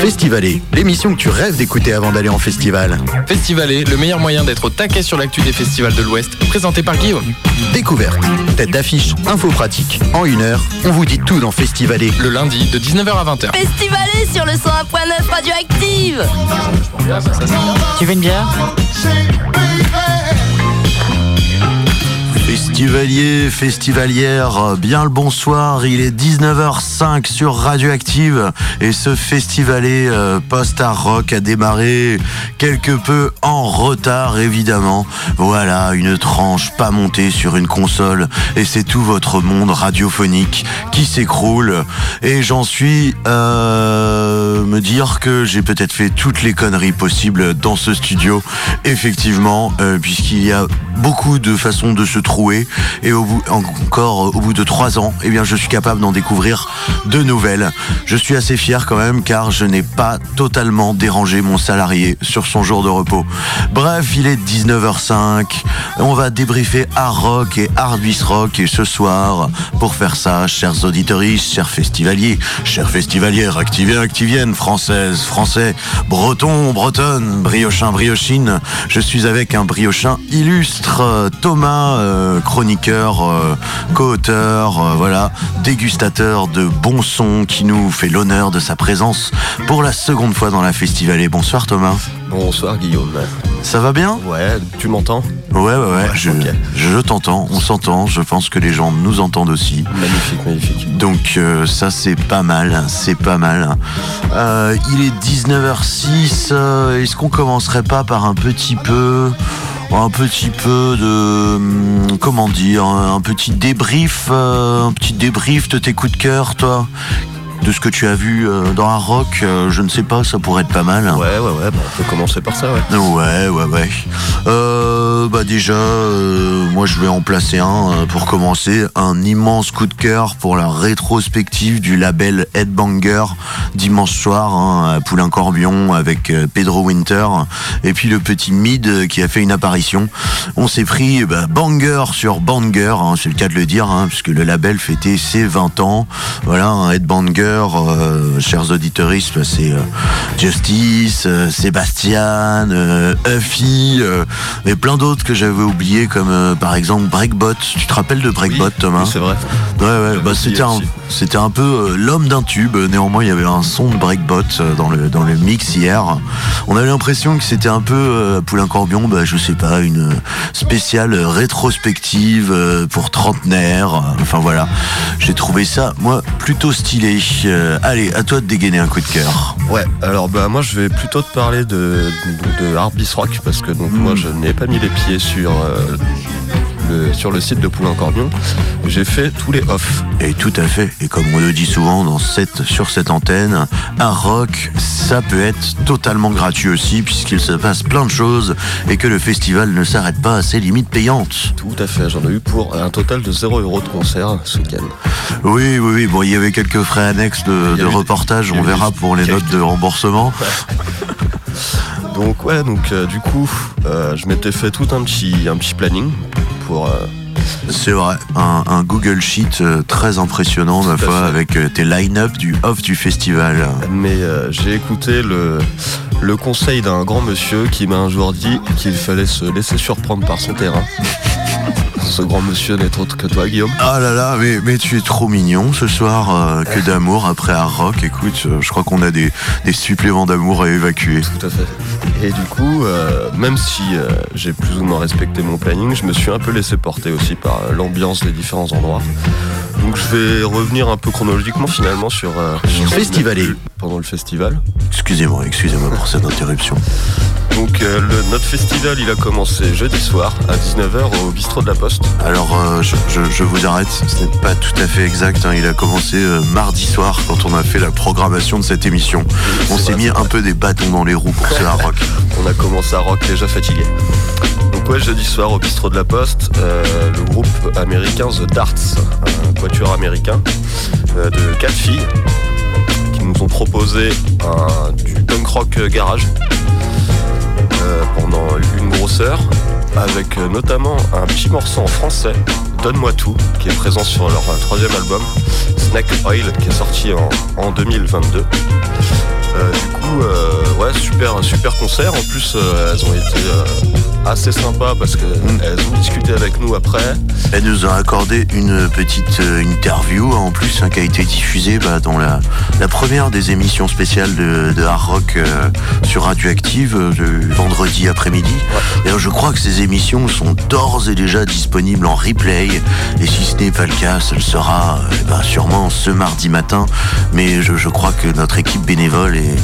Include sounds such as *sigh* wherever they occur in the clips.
Festivalé, l'émission que tu rêves d'écouter avant d'aller en festival. Festivalé, le meilleur moyen d'être au taquet sur l'actu des festivals de l'Ouest, présenté par Guillaume. Découverte, tête d'affiche, info pratique. En une heure, on vous dit tout dans Festivalé. Le lundi de 19h à 20h. Festivalé sur le 101.9 Radioactive Tu veux une bière? Festivalier, festivalière, bien le bonsoir, il est 19h05 sur Radioactive et ce festivalé euh, post-art rock a démarré quelque peu en retard évidemment. Voilà, une tranche pas montée sur une console et c'est tout votre monde radiophonique qui s'écroule et j'en suis euh, me dire que j'ai peut-être fait toutes les conneries possibles dans ce studio, effectivement, euh, puisqu'il y a beaucoup de façons de se trouver et encore au bout de trois ans, eh bien, je suis capable d'en découvrir de nouvelles. Je suis assez fier quand même car je n'ai pas totalement dérangé mon salarié sur son jour de repos. Bref, il est 19h05. On va débriefer Hard Rock et Hardvis Rock et ce soir, pour faire ça, chers auditoristes, chers festivaliers, chers festivalières, activiens, activiennes, françaises, français, bretons, bretonnes, briochin, briochine, je suis avec un briochin illustre, Thomas, euh, chroniqueur, euh, co-auteur, euh, voilà, dégustateur de bons sons qui nous fait l'honneur de sa présence pour la seconde fois dans la Festivalée. Bonsoir Thomas. Bonsoir Guillaume. Ça va bien? Ouais, tu m'entends? Ouais, ouais, ouais, je, t'entends, on s'entend, je pense que les gens nous entendent aussi. Magnifique, magnifique. Donc euh, ça c'est pas mal, c'est pas mal. Euh, il est 19h06, euh, est-ce qu'on commencerait pas par un petit peu un petit peu de hum, comment dire un, petit débrief euh, un petit débrief de tes coups de cœur toi? De ce que tu as vu euh, dans un rock euh, je ne sais pas ça pourrait être pas mal Ouais, ouais, ouais, bah, on peut commencer par ça, ouais. Ouais, ouais, ouais. Euh, bah déjà, euh, moi je vais en placer un pour commencer. Un immense coup de cœur pour la rétrospective du label Headbanger dimanche soir hein, à Poulain-Corbion avec Pedro Winter et puis le petit Mid qui a fait une apparition. On s'est pris bah, banger sur banger, hein, c'est le cas de le dire, hein, puisque le label fêtait ses 20 ans. Voilà, un Headbanger, euh, chers auditeurs, c'est euh, Justice, euh, Sébastien, euh, Huffy, et plein d'autres que j'avais oubliés comme par exemple Breakbot. Tu te rappelles de Breakbot, Oui, Thomas? oui, c'est vrai. Ouais, ouais, J'avais bah, c'était un, c'était un peu l'homme d'un tube. Néanmoins, il y avait un son de breakbot dans le dans le mix hier. On avait l'impression que c'était un peu Poulain Corbion, bah je sais pas, une spéciale rétrospective pour trentenaire. Enfin voilà, j'ai trouvé ça moi plutôt stylé. Euh, allez, à toi de dégainer un coup de cœur. Ouais, alors bah moi je vais plutôt te parler de, de, Rock parce que donc moi je n'ai pas mis les pieds sur, euh, le, sur le site de Poulain Corbion. J'ai fait tous les off. Et tout à fait. Et comme on le dit souvent dans cette, sur cette antenne, un rock, ça peut être totalement gratuit aussi, puisqu'il se passe plein de choses et que le festival ne s'arrête pas à ses limites payantes. Tout à fait, j'en ai eu pour un total de 0 euros de concert ce week-end. Oui, oui, oui. Bon, il y avait quelques frais annexes de, reportage, on verra pour les notes de remboursement. *laughs* Donc ouais, donc euh, du coup, euh, je m'étais fait tout un petit, un petit planning pour... euh, C'est vrai, un, un Google Sheet euh, très impressionnant, ma foi, avec euh, tes line-up du off du festival. Mais euh, j'ai écouté le, le conseil d'un grand monsieur qui m'a un jour dit qu'il fallait se laisser surprendre par son terrain. Ce grand monsieur n'est autre que toi, Guillaume. Ah là là, mais, mais tu es trop mignon ce soir, euh, que d'amour après un rock. Écoute, euh, je crois qu'on a des, des suppléments d'amour à évacuer. Tout à fait. Et du coup, euh, même si euh, j'ai plus ou moins respecté mon planning, je me suis un peu laissé porter aussi par l'ambiance des différents endroits. Donc je vais revenir un peu chronologiquement finalement sur, euh, sur Festivalé. pendant le festival. Excusez-moi, excusez-moi pour cette interruption. Donc euh, le, notre festival, il a commencé jeudi soir à 19h au bistrot de la Poste. Alors, euh, je, je- je vous arrête, ce n'est pas tout à fait exact. hein. Il a commencé euh, mardi soir quand on a fait la programmation de cette émission. On s'est mis un peu des bâtons dans les roues pour hard rock. *laughs* On a commencé à rock déjà fatigué. Donc ouais, jeudi soir au bistrot de la Poste, le groupe américain The Darts, un américain euh, de quatre filles qui nous ont proposé du punk rock garage euh, pendant une grosse heure, avec euh, notamment un petit morceau en français, Donne-moi tout, qui est présent sur leur troisième album, Snack Oil, qui est sorti en, en 2022. Euh, du super concert. En plus, elles ont été assez sympas parce qu'elles ont discuté avec nous après. Elle nous a accordé une petite euh, interview en plus hein, qui a été diffusée bah, dans la, la première des émissions spéciales de, de Hard Rock euh, sur Radioactive euh, vendredi après-midi. D'ailleurs, je crois que ces émissions sont d'ores et déjà disponibles en replay. Et si ce n'est pas le cas, ce le sera euh, ben, sûrement ce mardi matin. Mais je, je crois que notre équipe bénévole et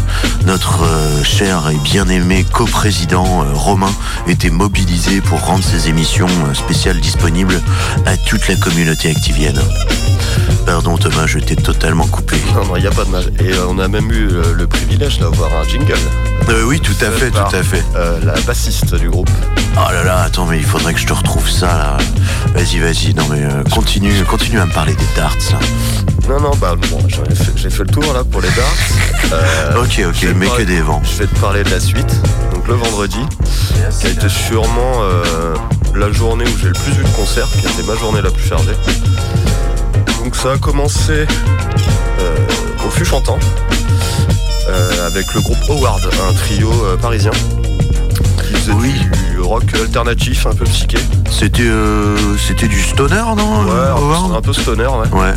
notre cher et bien-aimé coprésident Romain étaient mobilisés pour rendre ces émissions euh, spéciales disponibles à toute la communauté activienne. Pardon Thomas, je t'ai totalement coupé. Non, non, il n'y a pas de mal. Et euh, on a même eu euh, le privilège d'avoir un jingle. Euh, oui, tout à fait, par, tout à fait. euh, la bassiste du groupe. Oh là là, attends, mais il faudrait que je te retrouve ça là. Vas-y, vas-y, non mais euh, continue, continue à me parler des darts. là. Non, non, bah bon, fait- j'ai fait, le tour là pour les darts. *laughs* Ok, ok, mais que des vents. Je vais te parler de la suite. Donc le vendredi, qui a été sûrement euh, la journée où j'ai le plus vu de concerts, qui a été ma journée la plus chargée. Donc ça a commencé euh, au fût chantant euh, avec le groupe Howard, un trio parisien qui faisait Oui. du rock alternatif, un peu psyché. C'était c'était du stoner, non Ouais, un peu- Howard? un peu stoner, ouais. Ouais.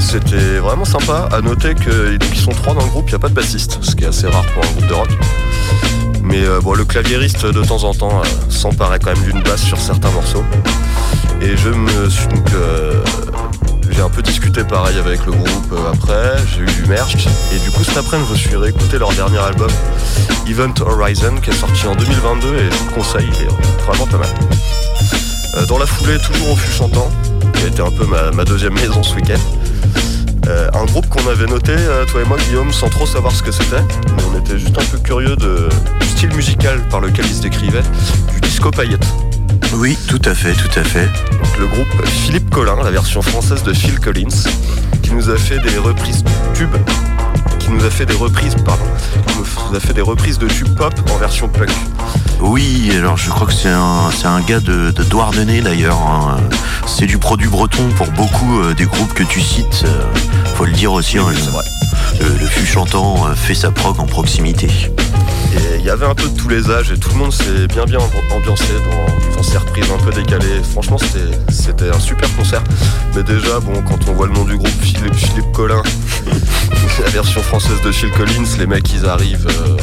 C'était vraiment sympa. À noter qu'ils sont trois dans le groupe, il n'y a pas de bassiste, ce qui est assez rare pour un groupe de rock. Mais euh, bon, le claviériste de temps en temps euh, s'emparait quand même d'une basse sur certains morceaux. Et je me suis donc euh, j'ai un peu discuté pareil avec le groupe après. J'ai eu du merch et du coup cet après-midi je me suis réécouté leur dernier album Event Horizon qui est sorti en 2022 et je vous le conseille, il est vraiment pas mal. Dans la foulée, toujours au fût chantant, qui a été un peu ma deuxième maison ce week-end. Euh, un groupe qu'on avait noté, euh, toi et moi, Guillaume, sans trop savoir ce que c'était, mais on était juste un peu curieux de, du style musical par lequel ils se décrivaient, du disco paillette. Oui, tout à fait, tout à fait. Donc, le groupe Philippe Collin, la version française de Phil Collins, qui nous a fait des reprises tubes, qui nous a fait des reprises, pardon, qui nous a fait des reprises de tubes pop en version punk. Oui, alors je crois que c'est un, c'est un gars de, de Douarnenez d'ailleurs. hein. C'est du produit breton pour beaucoup euh, des groupes que tu cites. euh, faut le dire aussi, hein, Oui, le, le fût chantant euh, fait sa prog en proximité. Il y avait un peu de tous les âges et tout le monde s'est bien bien ambiancé dans, dans ces reprises un peu décalées. Franchement, c'était c'était un super concert. Mais déjà, bon, quand on voit le nom du groupe Philippe, Philippe Collin, *laughs* la version française de Phil Collins, les mecs ils arrivent, euh,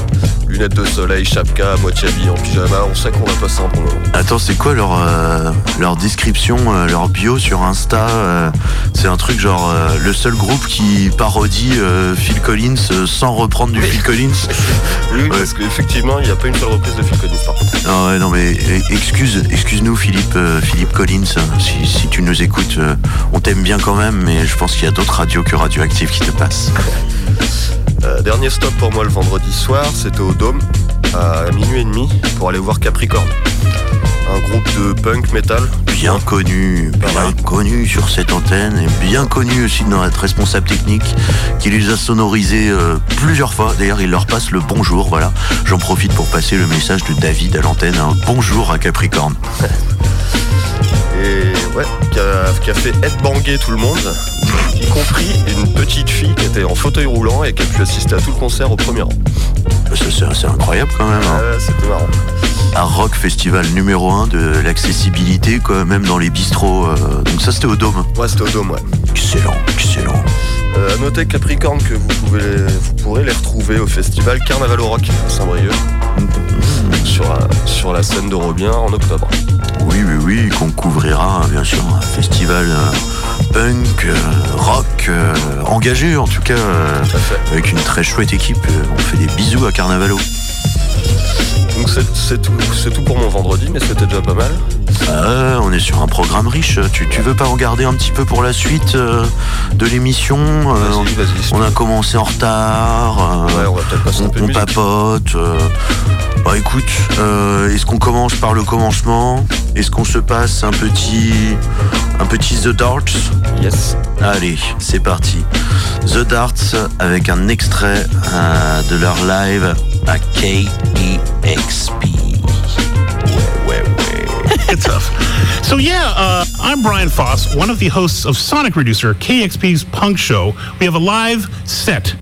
lunettes de soleil, chapka, à moitié habillés en pyjama, on sait qu'on va passer un bon moment. Attends, c'est quoi leur, euh, leur description, euh, leur bio sur Insta euh, C'est un truc genre le seul groupe qui parodie Phil Collins sans reprendre du Phil Collins. *laughs* Oui, parce qu'effectivement, il n'y a pas une seule reprise de Phil Collins par contre. Ah ouais, non mais eh, excuse, excuse-nous Philippe, Philippe Collins, hein, si, si tu nous écoutes, on t'aime bien quand même, mais je pense qu'il y a d'autres radios que Radioactive qui te passent. Dernier stop pour moi le vendredi soir, c'était au Dôme, à minuit et demi, pour aller voir Capricorne. Un groupe de punk metal. Bien connu, bien connu sur cette antenne et bien connu aussi dans notre responsable technique qui les a sonorisés euh, plusieurs fois. D'ailleurs, il leur passe le bonjour. Voilà, j'en profite pour passer le message de David à l'antenne. un bonjour à Capricorne. Et ouais, qui a, qui a fait headbanger tout le monde, y compris une petite fille qui était en fauteuil roulant et qui a pu assister à tout le concert au premier rang. Ça, C'est incroyable quand même. hein. Ouais, c'était marrant. Un rock festival numéro 1 de l'accessibilité, quand même dans les bistrots. euh, donc ça, c'était au Dôme. Ouais, c'était au Dôme, ouais. Excellent, excellent. Euh, à noter Capricorne que vous, pouvez, vous pourrez les retrouver au festival Carnaval au Rock à Saint-Brieuc, sur, la- sur la scène de Robien en octobre. Oui, oui, oui, qu'on couvrira, bien sûr, un festival euh, punk, euh, rock, euh, engagé en tout cas, euh, Tout avec une très chouette équipe. Euh, On fait des bisous à Carnavalo. Donc c'est tout, c'est tout pour mon vendredi, mais c'était déjà pas mal. Ah, on est sur un programme riche. Tu, tu veux pas regarder un petit peu pour la suite euh, de l'émission Euh. On a commencé en retard. euh, Ouais, on va un on, peu papote. Bah écoute, est-ce qu'on commence par le commencement? Est-ce qu'on se passe un petit, un petit The Darts? Yes. Allez, c'est parti. The Darts avec un extrait de leur live à KEXP. Ouais, ouais, ouais. It's tough. So yeah, uh, I'm Brian Foss, one of the hosts of Sonic Reducer, KXP's punk show. We have a live set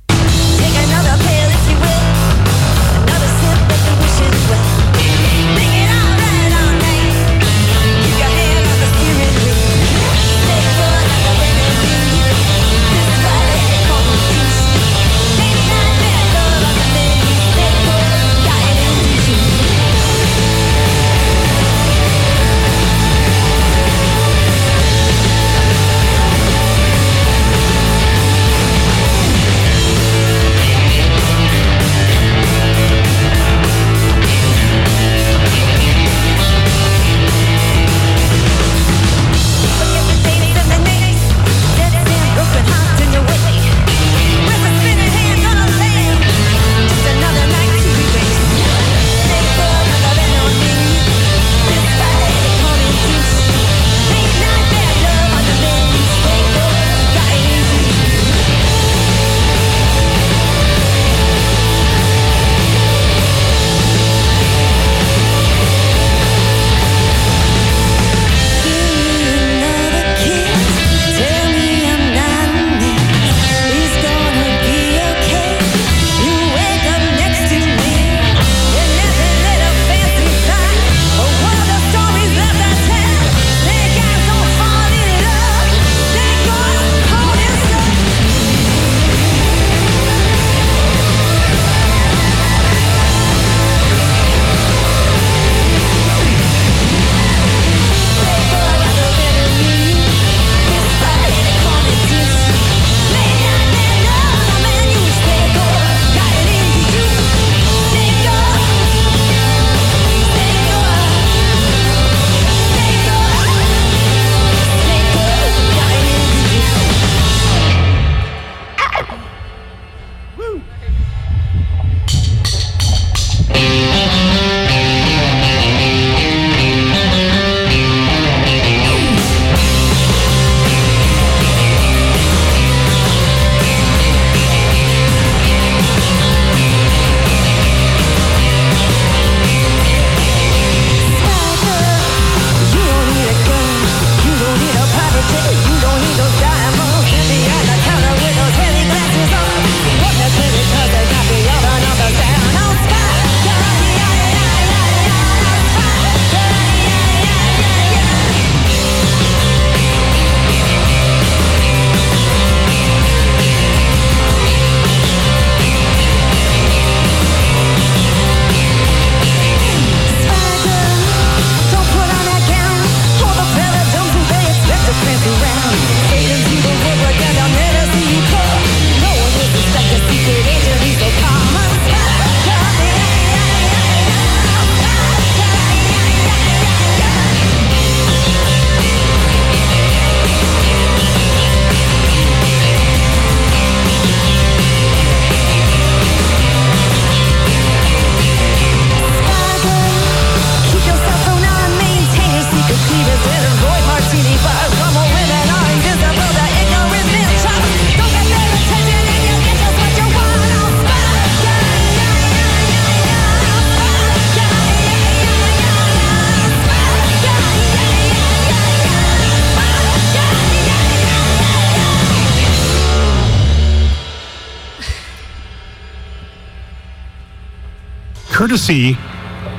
courtesy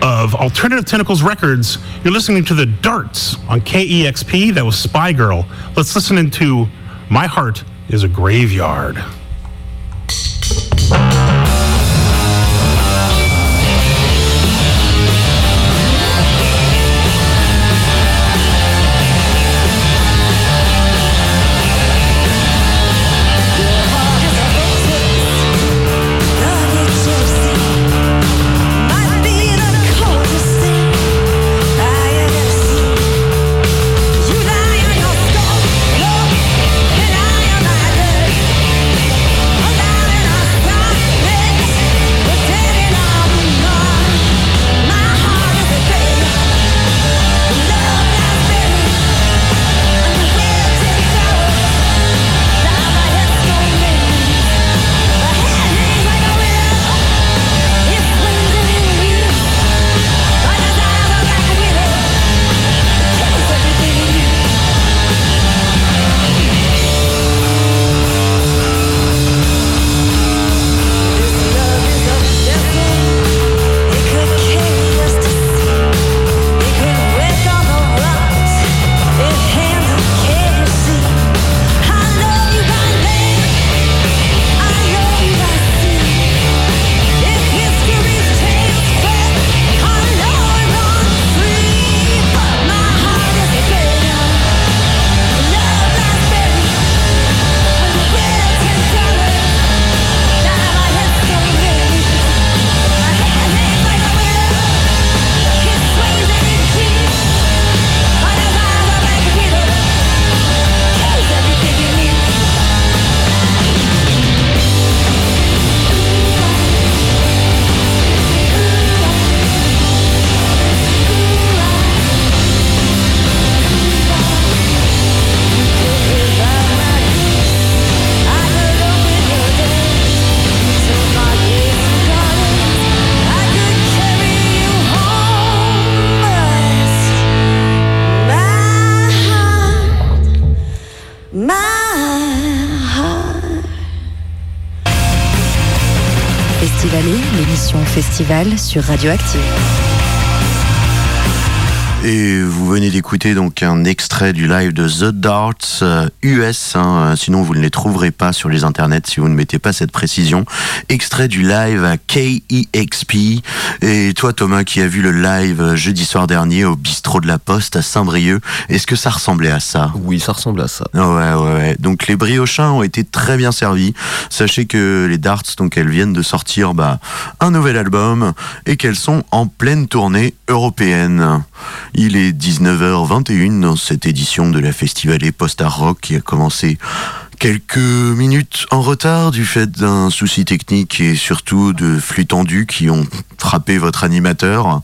of Alternative Tentacles Records. You're listening to the Darts on KEXP. That was Spy Girl. Let's listen into My Heart is a Graveyard. Sur Radioactive. Et vous venez d'écouter donc un extrait du live de The Darts US, euh, hein, sinon vous ne les trouverez pas sur les internets si vous ne mettez pas cette précision. Extrait du live à KEXP. Et toi Thomas qui as vu le live jeudi soir dernier au bistrot de la Poste à Saint-Brieuc, est-ce que ça ressemblait à ça? Oui, ça ressemble à ça. ouais, ouais, ouais. Donc les briochins ont été très bien servis. Sachez que les Darts, donc elles viennent de sortir bah, un nouvel album et qu'elles sont en pleine tournée européenne. Il est 19h21 dans cette édition de la Festivalée Post-Art Rock qui a commencé quelques minutes en retard du fait d'un souci technique et surtout de flux tendus qui ont frappé votre animateur.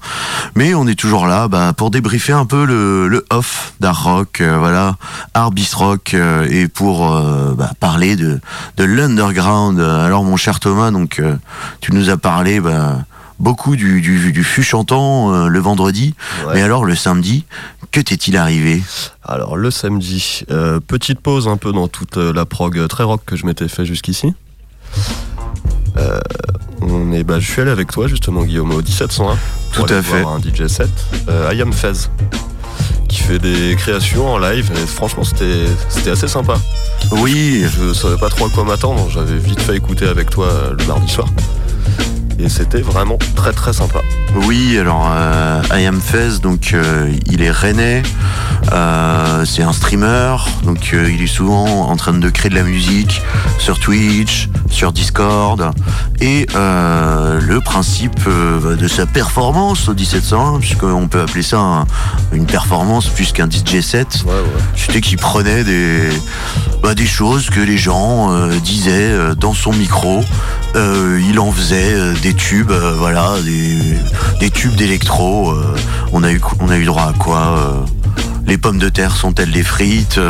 Mais on est toujours là bah, pour débriefer un peu le, off d'art rock, euh, voilà, art rock euh, et pour euh, bah, parler de, de l'underground. Alors mon cher Thomas, donc tu nous as parlé bah, beaucoup du, du, du fût chantant euh, le vendredi. Mais alors le samedi, que t'est-il arrivé? Alors le samedi, euh, petite pause un peu dans toute euh, la prog très rock que je m'étais fait jusqu'ici. on est, bah, je suis allé avec toi justement Guillaume au 1701 Tout à fait. un DJ set. I am Fez qui fait des créations en live et franchement c'était assez sympa. Oui. Je savais pas trop à quoi m'attendre, j'avais vite fait écouter avec toi le mardi soir et c'était vraiment très très sympa. Oui, alors euh, I Am Fez, donc euh, il est rennais, euh, c'est un streamer, donc il est souvent en train de créer de la musique sur Twitch, sur Discord, et le principe de sa performance au 1701, puisqu'on peut appeler ça une performance plus qu'un DJ set, c'était qu'il prenait des, bah, des choses que les gens disaient dans son micro, il en faisait des tubes, euh, voilà, des, tubes d'électro. Euh, on a eu on a eu droit à quoi euh, les pommes de terre sont-elles des frites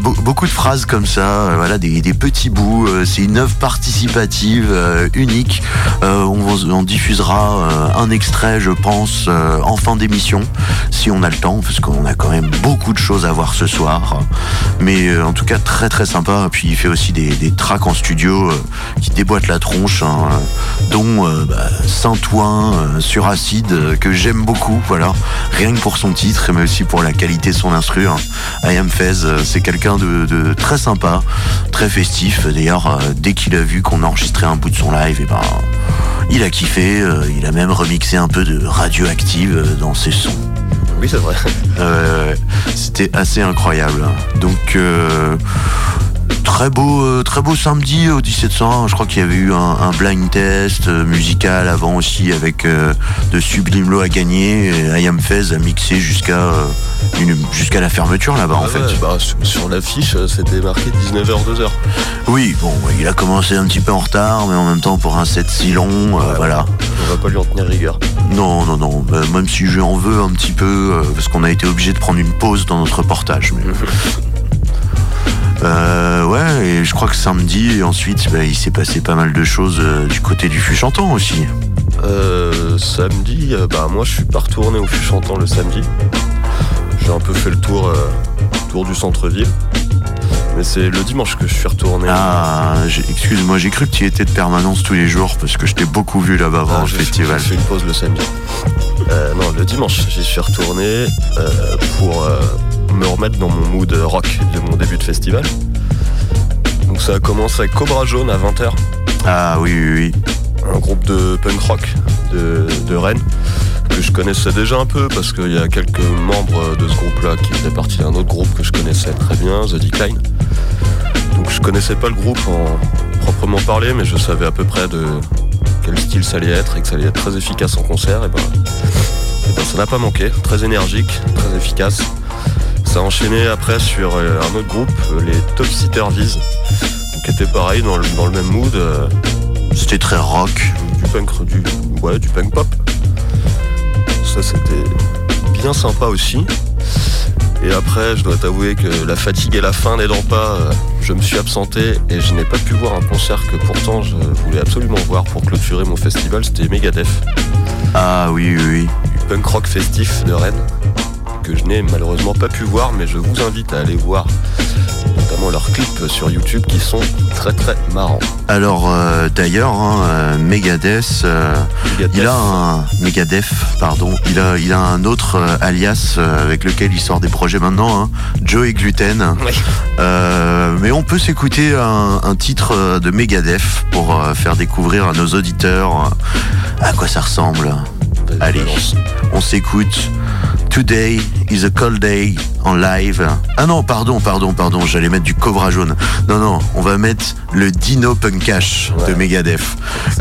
Beaucoup de phrases comme ça, voilà, des, petits bouts. C'est une œuvre participative unique. On, on, diffusera un extrait, je pense, en fin d'émission, si on a le temps, parce qu'on a quand même beaucoup de choses à voir ce soir. Mais en tout cas, très très sympa. Puis il fait aussi des, tracks en studio qui déboîtent la tronche, hein, dont bah, Saint-Ouen sur acide que j'aime beaucoup. Voilà, rien que pour son titre, mais aussi pour la qualité de son instru. Hein. I Am Fez, euh, c'est quelqu'un de, très sympa, très festif. D'ailleurs, euh, dès qu'il a vu qu'on enregistrait un bout de son live, et eh ben, il a kiffé. Euh, il a même remixé un peu de radioactive dans ses sons. Oui, c'est vrai. C'était assez incroyable. Donc, très beau, euh, très beau samedi au 1700. Je crois qu'il y avait eu un, blind test euh, musical avant aussi avec euh, de sublimes lots à gagner. Et Ayam Fez a mixé jusqu'à jusqu'à la fermeture là-bas en fait. Bah, sur, l'affiche, c'était marqué 19h 2h. Oui, bon, il a commencé un petit peu en retard, mais en même temps pour un set si long, voilà. On va pas lui en tenir rigueur. Non, non, non. Même si je en veux un petit peu, parce qu'on a été obligé de prendre une pause dans notre reportage. Mais... *laughs* Euh, ouais, et je crois que samedi, et ensuite, bah, il s'est passé pas mal de choses euh, du côté du fût chantant aussi. Euh, samedi, euh, bah moi je suis pas retourné au fût chantant le samedi. J'ai un peu fait le tour, tour du centre-ville. Mais c'est le dimanche que je suis retourné. Ah, excuse-moi, j'ai cru que tu étais de permanence tous les jours parce que je t'ai beaucoup vu là-bas avant ah, le festival. J'ai fait une pause le samedi. non, le dimanche, j'y suis retourné pour me remettre dans mon mood rock de mon début de festival. Donc ça a commencé avec Cobra Jaune à 20h. Ah oui, oui, oui. Un groupe de punk rock de, Rennes que je connaissais déjà un peu parce qu'il y a quelques membres de ce groupe-là qui faisaient partie d'un autre groupe que je connaissais très bien, The Decline. Donc je connaissais pas le groupe en proprement parler, mais je savais à peu près de quel style ça allait être et que ça allait être très efficace en concert. Et ben, et ben ça n'a pas manqué, très énergique, très efficace. Ça a enchaîné après sur euh, un autre groupe, euh, les Top Sitter Viz, qui était pareil dans le, même mood. Euh, c'était très rock. Du punk, du, ouais, du punk pop. Ça c'était bien sympa aussi. Et après, je dois t'avouer que la fatigue et la faim n'aidant pas, je me suis absenté et je n'ai pas pu voir un concert que pourtant je voulais absolument voir pour clôturer mon festival, c'était Megadeth. Ah oui, oui, oui. Du punk rock festif de Rennes que je n'ai malheureusement pas pu voir, mais je vous invite à aller voir notamment leurs clips sur YouTube qui sont très très marrants. Alors euh, d'ailleurs, hein, euh, Megadeth, euh, il a un Megadeth, pardon, il a il a un autre alias avec lequel il sort des projets maintenant, hein, Joey Gluten. mais on peut s'écouter un, un, titre de Megadeth pour faire découvrir à nos auditeurs à quoi ça ressemble. Allez, on s'écoute. Today is a cold day en live. Ah non, pardon, pardon, pardon, j'allais mettre du Cobra jaune. Non, non, on va mettre le Dino Punkash de Megadeth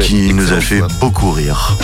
qui nous a fait beaucoup rire.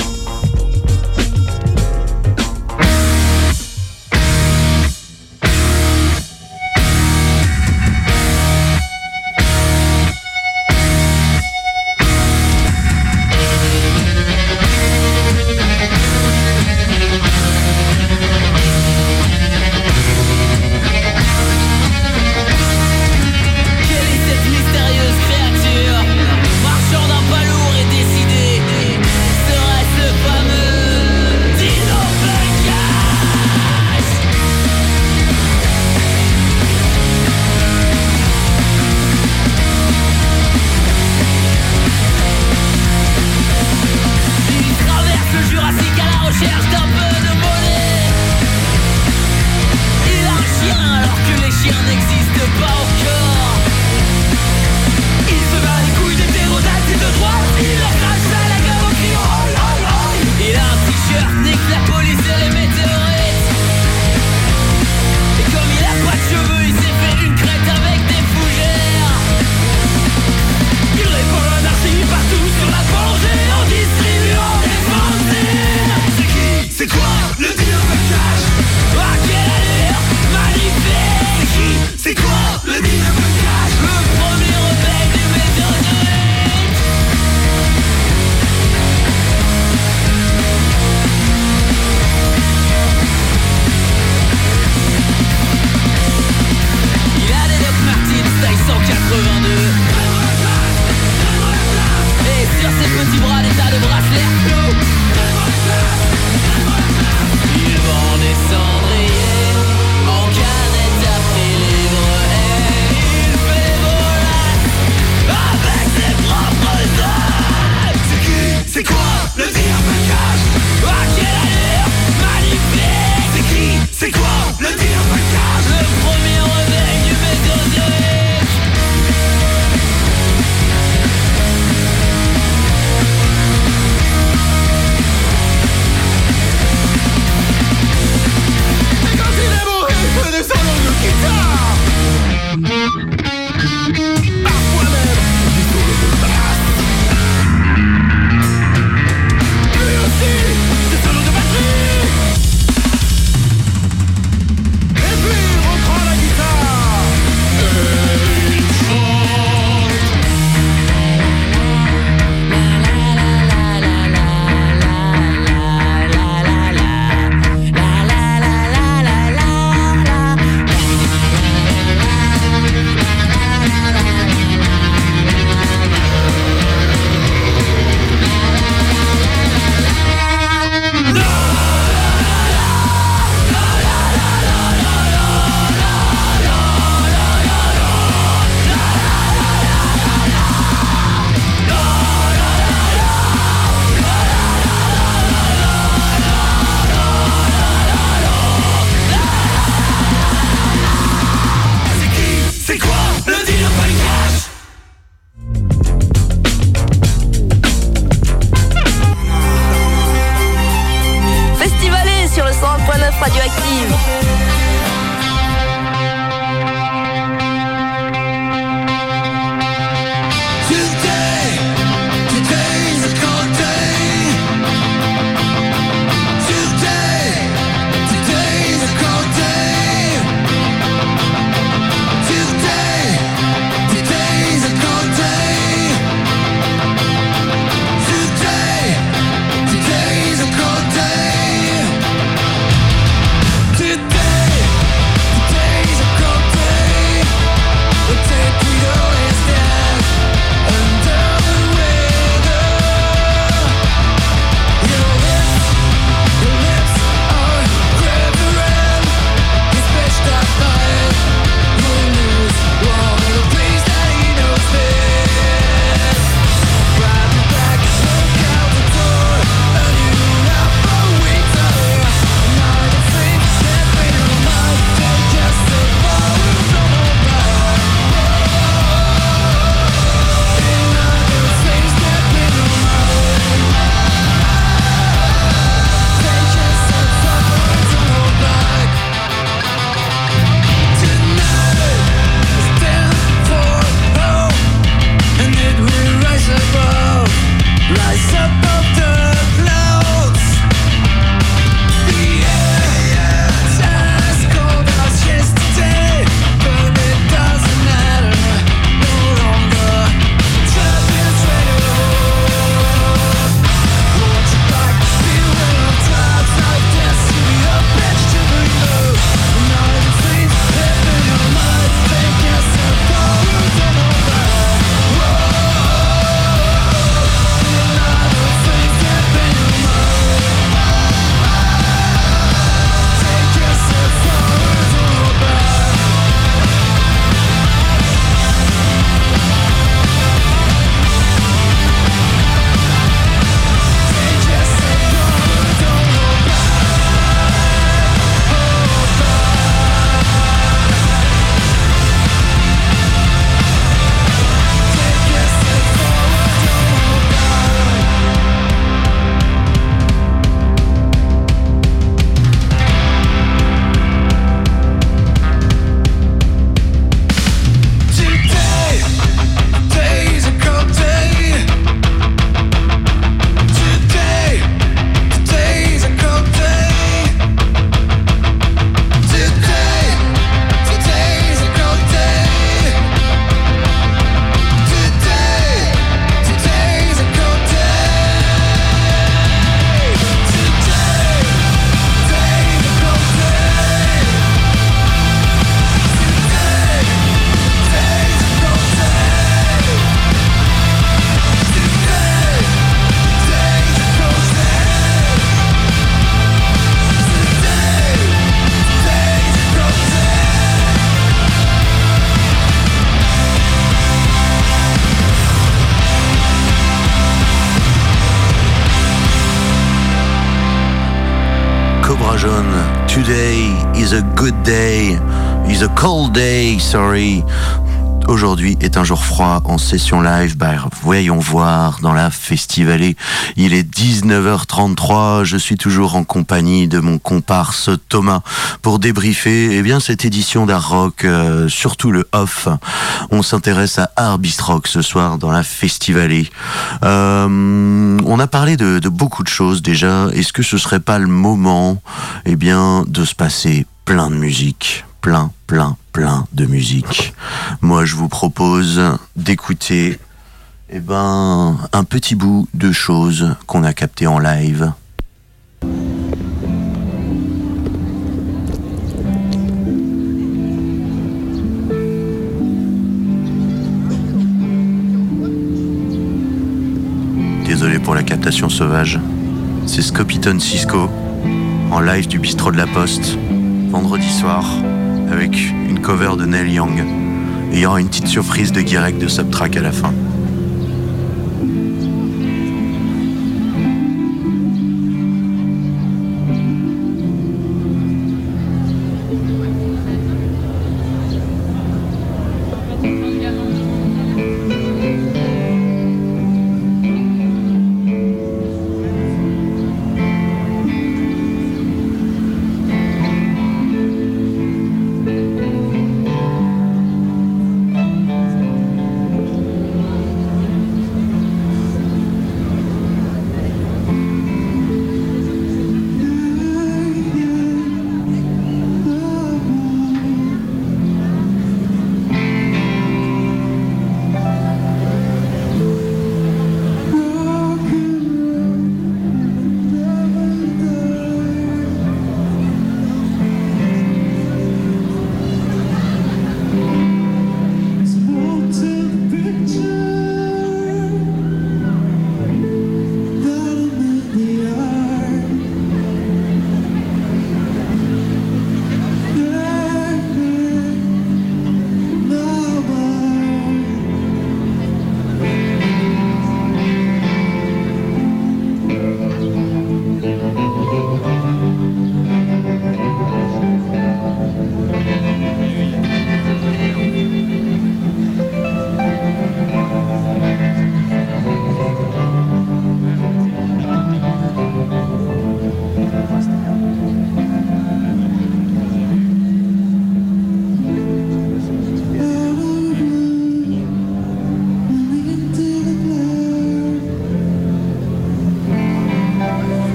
Day. Is a cold day, sorry. Aujourd'hui est un jour froid en session live. Bah, voyons voir dans la Festivalée. Il est 19h33. Je suis toujours en compagnie de mon comparse Thomas pour débriefer eh bien, cette édition d'Art Rock, euh, surtout le off. On s'intéresse à Arbist Rock ce soir dans la Festivalée. Euh, on a parlé de, de beaucoup de choses déjà. Est-ce que ce serait pas le moment eh bien, de se passer plein de musique plein, plein, plein de musique. Moi, je vous propose d'écouter eh ben, un petit bout de choses qu'on a capté en live. Désolé pour la captation sauvage. C'est Scopiton Cisco en live du bistrot de la Poste, vendredi soir avec une cover de Neil Young. Aura une petite surprise de Guirec de Subtrack à la fin.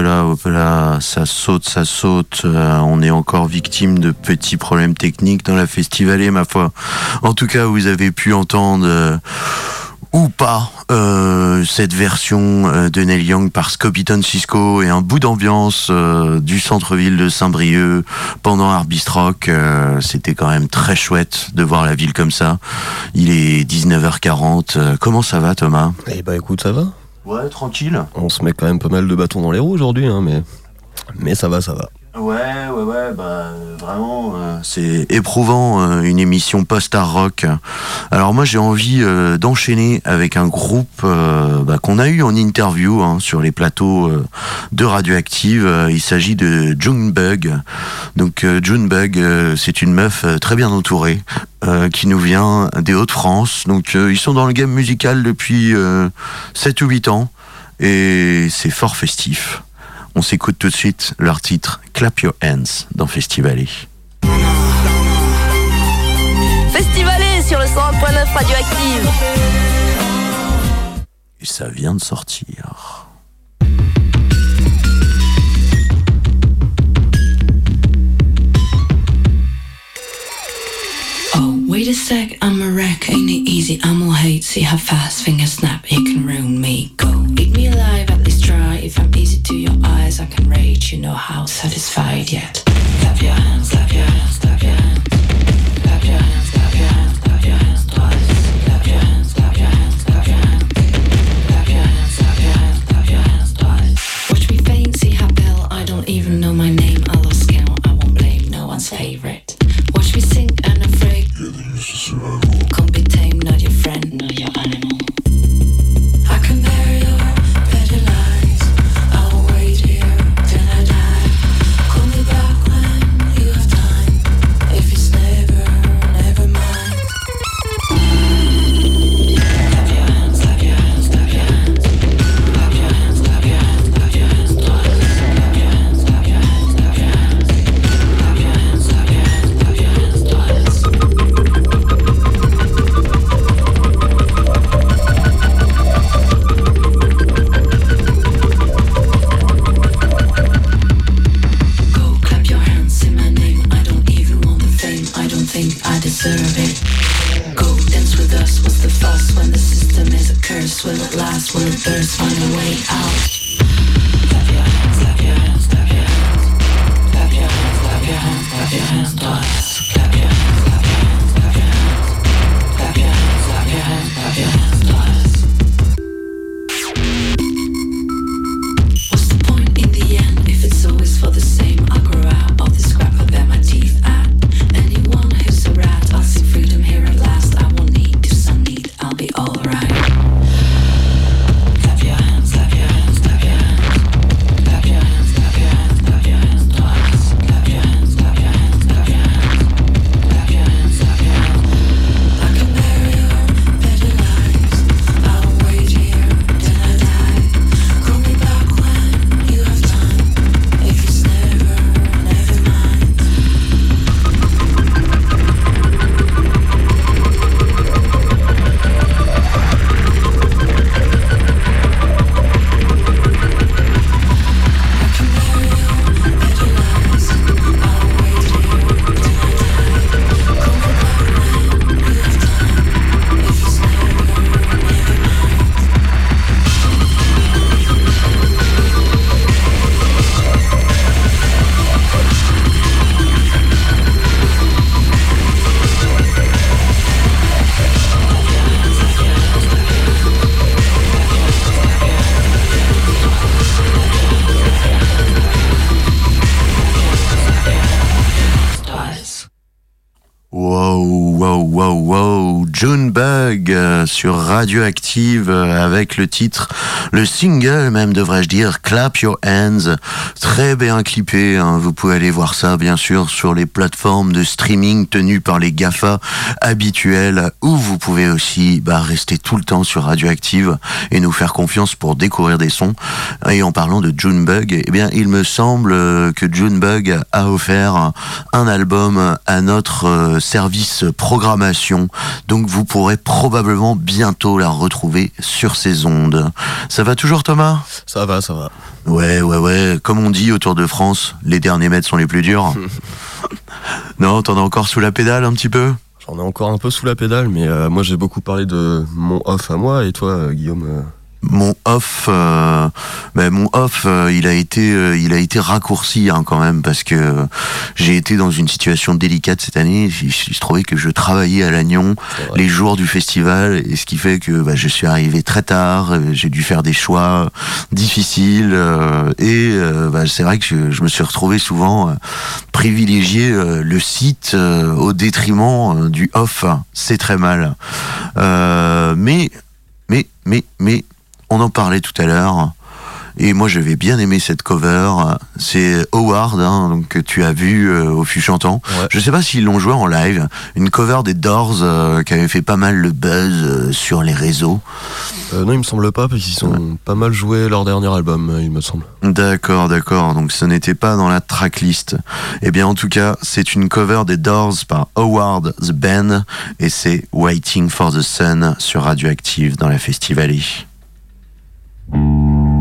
Là, hop ça saute, ça saute. Euh, on est encore victime de petits problèmes techniques dans la festivalée, ma foi. En tout cas, vous avez pu entendre euh, ou pas euh, cette version de Neil Young par Scoppiton Cisco et un bout d'ambiance du centre-ville de Saint-Brieuc pendant Arbistrock. C'était quand même très chouette de voir la ville comme ça. Il est 19h40. Euh, comment ça va, Thomas? Eh bah écoute, ça va. Ouais, tranquille. On se met quand même pas mal de bâtons dans les roues aujourd'hui, hein, mais... mais ça va, ça va. Ouais, ouais, ouais, bah vraiment, euh, c'est éprouvant euh, une émission post-art rock. Alors moi j'ai envie euh, d'enchaîner avec un groupe bah, qu'on a eu en interview hein, sur les plateaux de Radioactive. Il s'agit de Junebug. Donc Junebug, c'est une meuf très bien entourée qui nous vient des Hauts-de-France. Donc ils sont dans le game musical depuis euh, 7 ou 8 ans et c'est fort festif. On s'écoute tout de suite leur titre Clap Your Hands dans Festivalé. Festivalé sur le 101.9 Radioactive. Et ça vient de sortir. Oh, wait a sec, I'm a wreck, ain't it easy? I'm all hate, see how fast fingers snap, it can ruin me. Go, you know how satisfied yet. Clap your hands, clap your hands, clap your hands. Clap your hands, Radioactive euh, avec le titre, le single même devrais-je dire, Clap Your Hands. Très bien clippé, hein. vous pouvez aller voir ça bien sûr sur les plateformes de streaming tenues par les GAFA habituels ou vous pouvez aussi bah, rester tout le temps sur Radioactive et nous faire confiance pour découvrir des sons. Et en parlant de Junebug, eh bien il me semble euh, que Junebug a offert un album à notre euh, service programmation. Donc vous pourrez probablement bientôt la retrouver sur ces ondes. Ça va toujours Thomas? Ça va, ça va. Ouais, ouais, ouais. Comme on dit autour de France, les derniers mètres sont les plus durs. *laughs* non, t'en as encore sous la pédale un petit peu? J'en ai encore un peu sous la pédale, mais euh, moi j'ai beaucoup parlé de mon off à moi, et toi, euh, Guillaume euh, mon off, euh, ben mon off, euh, il a été, euh, il a été raccourci hein, quand même parce que j'ai été dans une situation délicate cette année. Il se trouvait que je travaillais à Lannion les jours du festival et ce qui fait que bah, je suis arrivé très tard. euh, J'ai dû faire des choix difficiles euh, et bah, c'est vrai que je, je me suis retrouvé souvent privilégier euh, le site au détriment du off. C'est très mal. Euh, mais, mais, mais, mais, on en parlait tout à l'heure. Et moi, j'avais bien aimé cette cover. C'est Howard, hein, donc que tu as vu euh, au fût chantant. Je sais pas s'ils l'ont joué en live. Une cover des Doors euh, qui avait fait pas mal le buzz euh, sur les réseaux. Non, il me semble pas, parce qu'ils ont pas mal joué leur dernier album, il me semble. D'accord, d'accord. Donc ce n'était pas dans la tracklist. Eh bien, en tout cas, c'est une cover des Doors par Howard the Band et c'est Waiting for the Sun sur Radioactive dans la Festivalie. Thank you.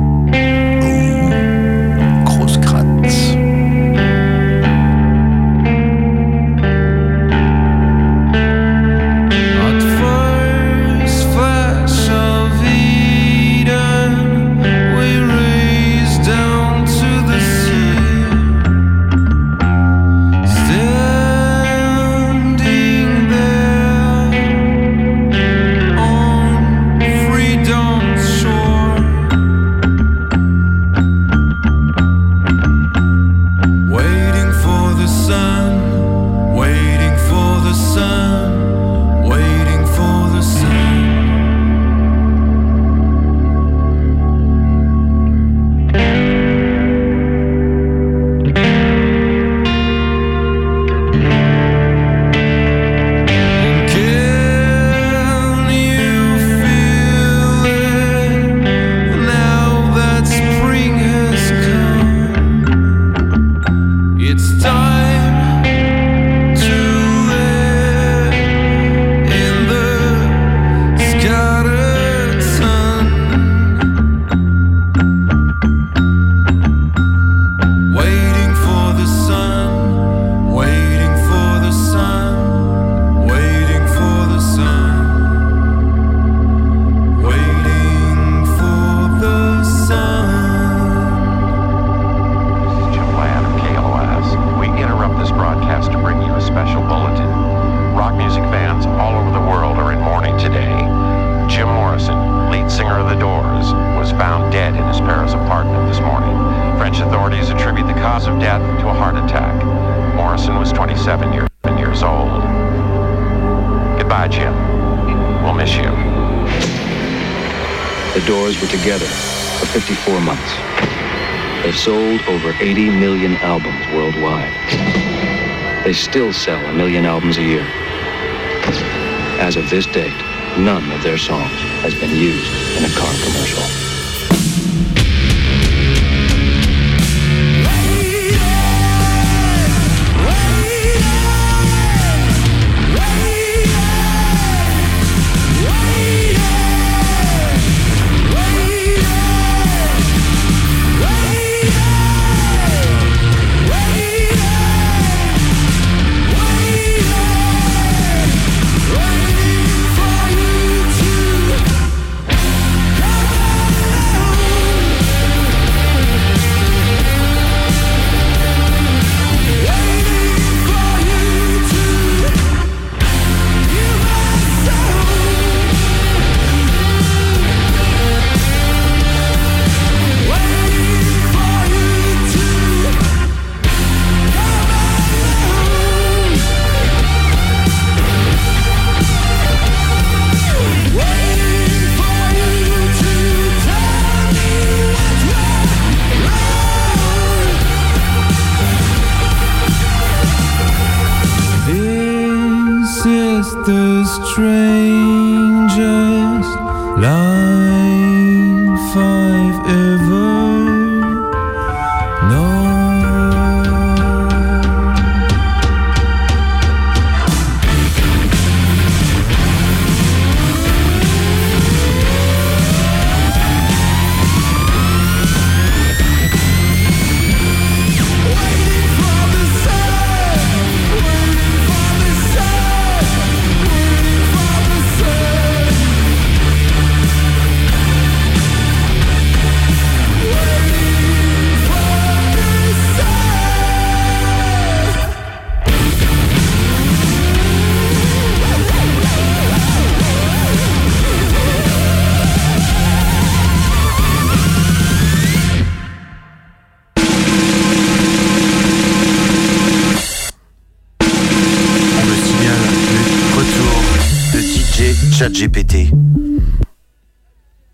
The Doors were together for 54 months. They've sold over 80 million albums worldwide. They still sell a million albums a year. As of this date, none of their songs has been used in a car commercial.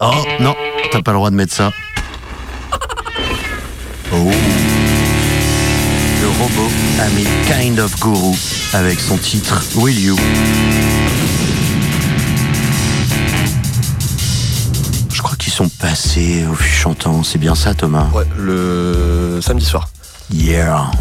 Oh non, t'as pas le droit de mettre ça. Oh. Le robot a mis Kind of Guru avec son titre Will You. Je crois qu'ils sont passés au fût chantant, c'est bien ça Thomas? Ouais, le samedi soir. Yeah.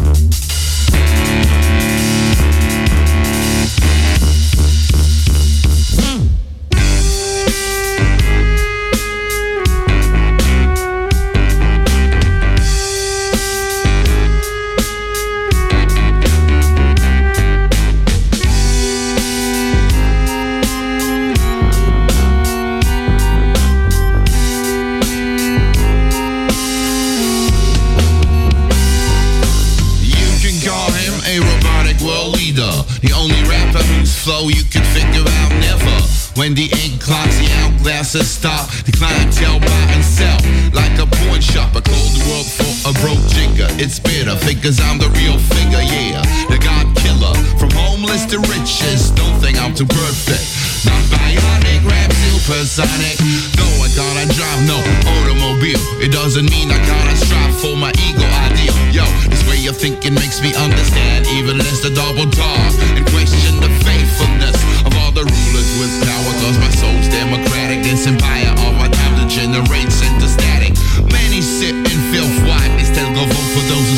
The ink clocks, the hourglasses stop. The clientele buy and sell like a pawn shop. I call the world for a broke jigger. It's bitter, figures I'm the real figure, yeah. The God killer. From homeless to riches, don't think I'm too perfect. Not bionic, rap supersonic. No, I gotta drive no automobile. It doesn't mean I gotta strive for my ego ideal. Yo, this way of thinking makes me understand even less the double talk and question the faithfulness of all the rulers with power. Cause my soul's democratic. This empire of our time degenerates into static. Many sit and feel they still go vote for those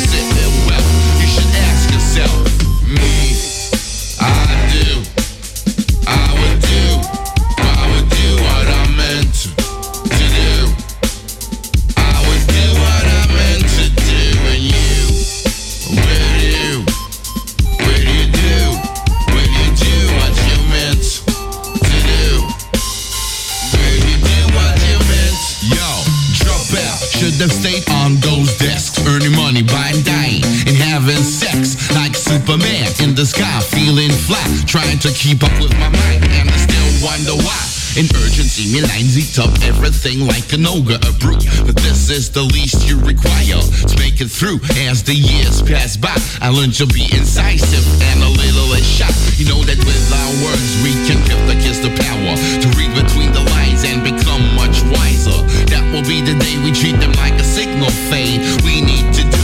trying to keep up with my mind, and I still wonder why. In urgency, me lines eat up everything like an ogre, a brute. But this is the least you require to make it through. As the years pass by, I learned to be incisive and a little less shy. You know that with our words, we can give the kids the power to read between the lines and become much wiser. That will be the day we treat them like a signal fade. We need to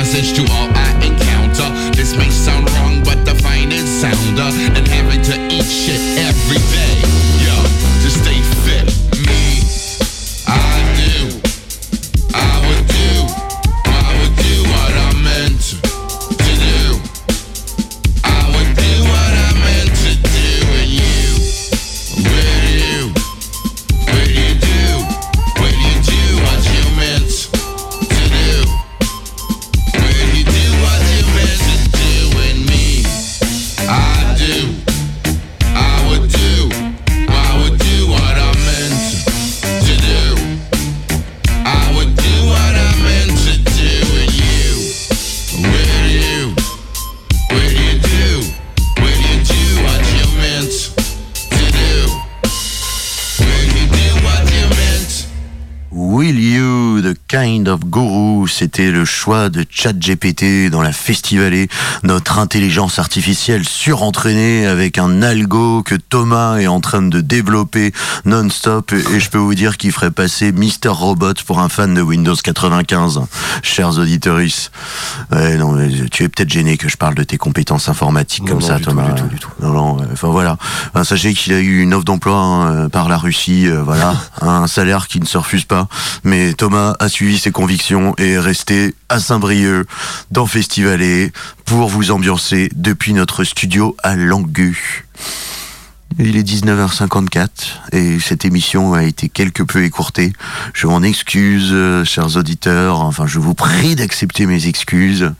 message to all I encounter. This may C'était le choix de ChatGPT dans la Festivalée, notre intelligence artificielle surentraînée avec un algo que Thomas est en train de développer non-stop et je peux vous dire qu'il ferait passer Mister Robot pour un fan de Windows 95, chers auditeurs. Ouais, non, tu es peut-être gêné que je parle de tes compétences informatiques Non, comme non, ça, du tout, Thomas. du tout, du tout. Non, non, euh, enfin voilà. Enfin, sachez qu'il a eu une offre d'emploi hein, euh, par la Russie, euh, voilà, *laughs* un salaire qui ne se refuse pas. Mais Thomas a suivi ses convictions et est resté à Saint-Brieuc, dans Festivalet, pour vous ambiancer depuis notre studio à Langu. Il est 19h54 et cette émission a été quelque peu écourtée. Je m'en excuse, euh, chers auditeurs. Enfin, je vous prie d'accepter mes excuses.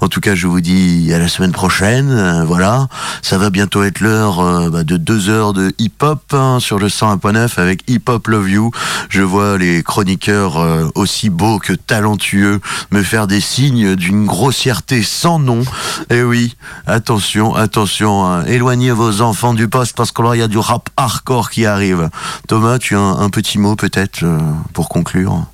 En tout cas, je vous dis à la semaine prochaine. Euh, voilà, ça va bientôt être l'heure euh, bah, de deux heures de hip-hop hein, sur le 101.9 avec Hip Hop Love You. Je vois les chroniqueurs aussi beaux que talentueux me faire des signes d'une grossièreté sans nom. Et oui, attention, attention, hein, éloignez vos enfants du poste parce que là, il y a du rap hardcore qui arrive. Thomas, tu as un, un petit mot peut-être euh, pour conclure?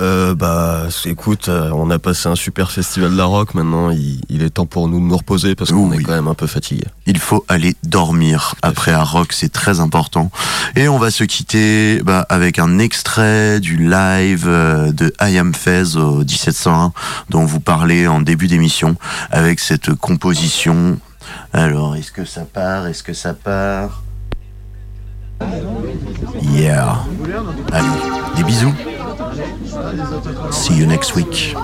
Euh, bah, écoute, euh, on a passé un super festival de la rock. Maintenant, il, il est temps pour nous de nous reposer parce qu'on est quand même un peu fatigué. Il faut aller dormir après un rock, c'est très important. Et on va se quitter bah, avec un extrait du live de I Am Fez au 1701 dont vous parlez en début d'émission avec cette composition. Alors, est-ce que ça part? Est-ce que ça part? Yeah. Allez, des bisous. See you next week.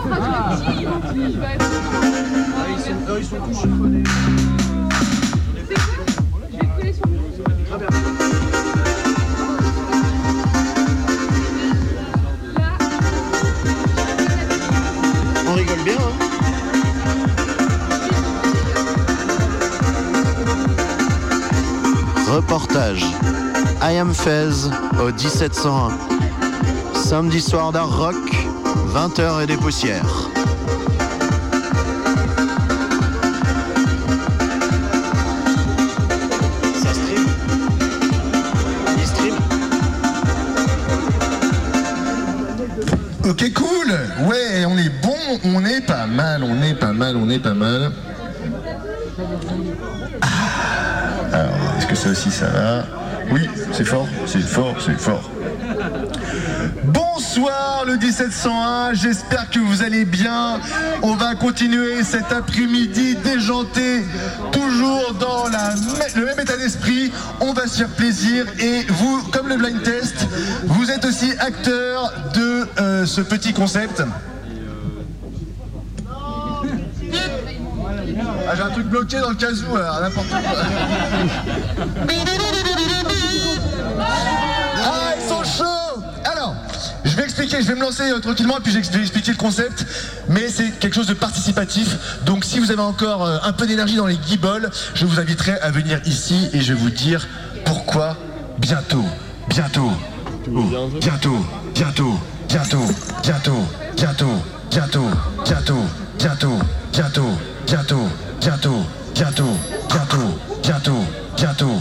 On rigole bien, hein Reportage I Am Fez au 1701. Samedi soir d'art rock, 20h et des poussières. Ça stream Il stream Ok, cool. Ouais, on est bon, on est pas mal, on est pas mal, on est pas mal. Ah. Alors, est-ce que ça aussi ça va? Oui, c'est fort, c'est fort, c'est fort. Bonsoir le 1701, j'espère que vous allez bien. On va continuer cet après-midi déjanté, toujours dans le même état d'esprit. On va se faire plaisir et vous, comme le blind test, vous êtes aussi acteur de euh, ce petit concept. Ah, j'ai un truc bloqué dans le casou, alors n'importe quoi. *laughs* Ah, ils sont chauds Alors, je vais expliquer, je vais me lancer euh, tranquillement et puis je vais expliquer le concept. Mais c'est quelque chose de participatif. Donc si vous avez encore euh, un peu d'énergie dans les guibolles, je vous inviterai à venir ici et je vais vous dire pourquoi bientôt, bientôt, Oh, bientôt, bientôt, bientôt, bientôt, bientôt, bientôt, bientôt, bientôt, bientôt, bientôt, bientôt, bientôt, bientôt, bientôt, bientôt, bientôt,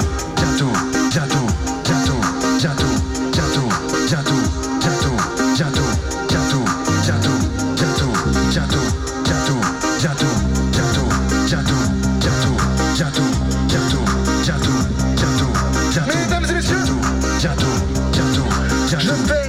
to stay.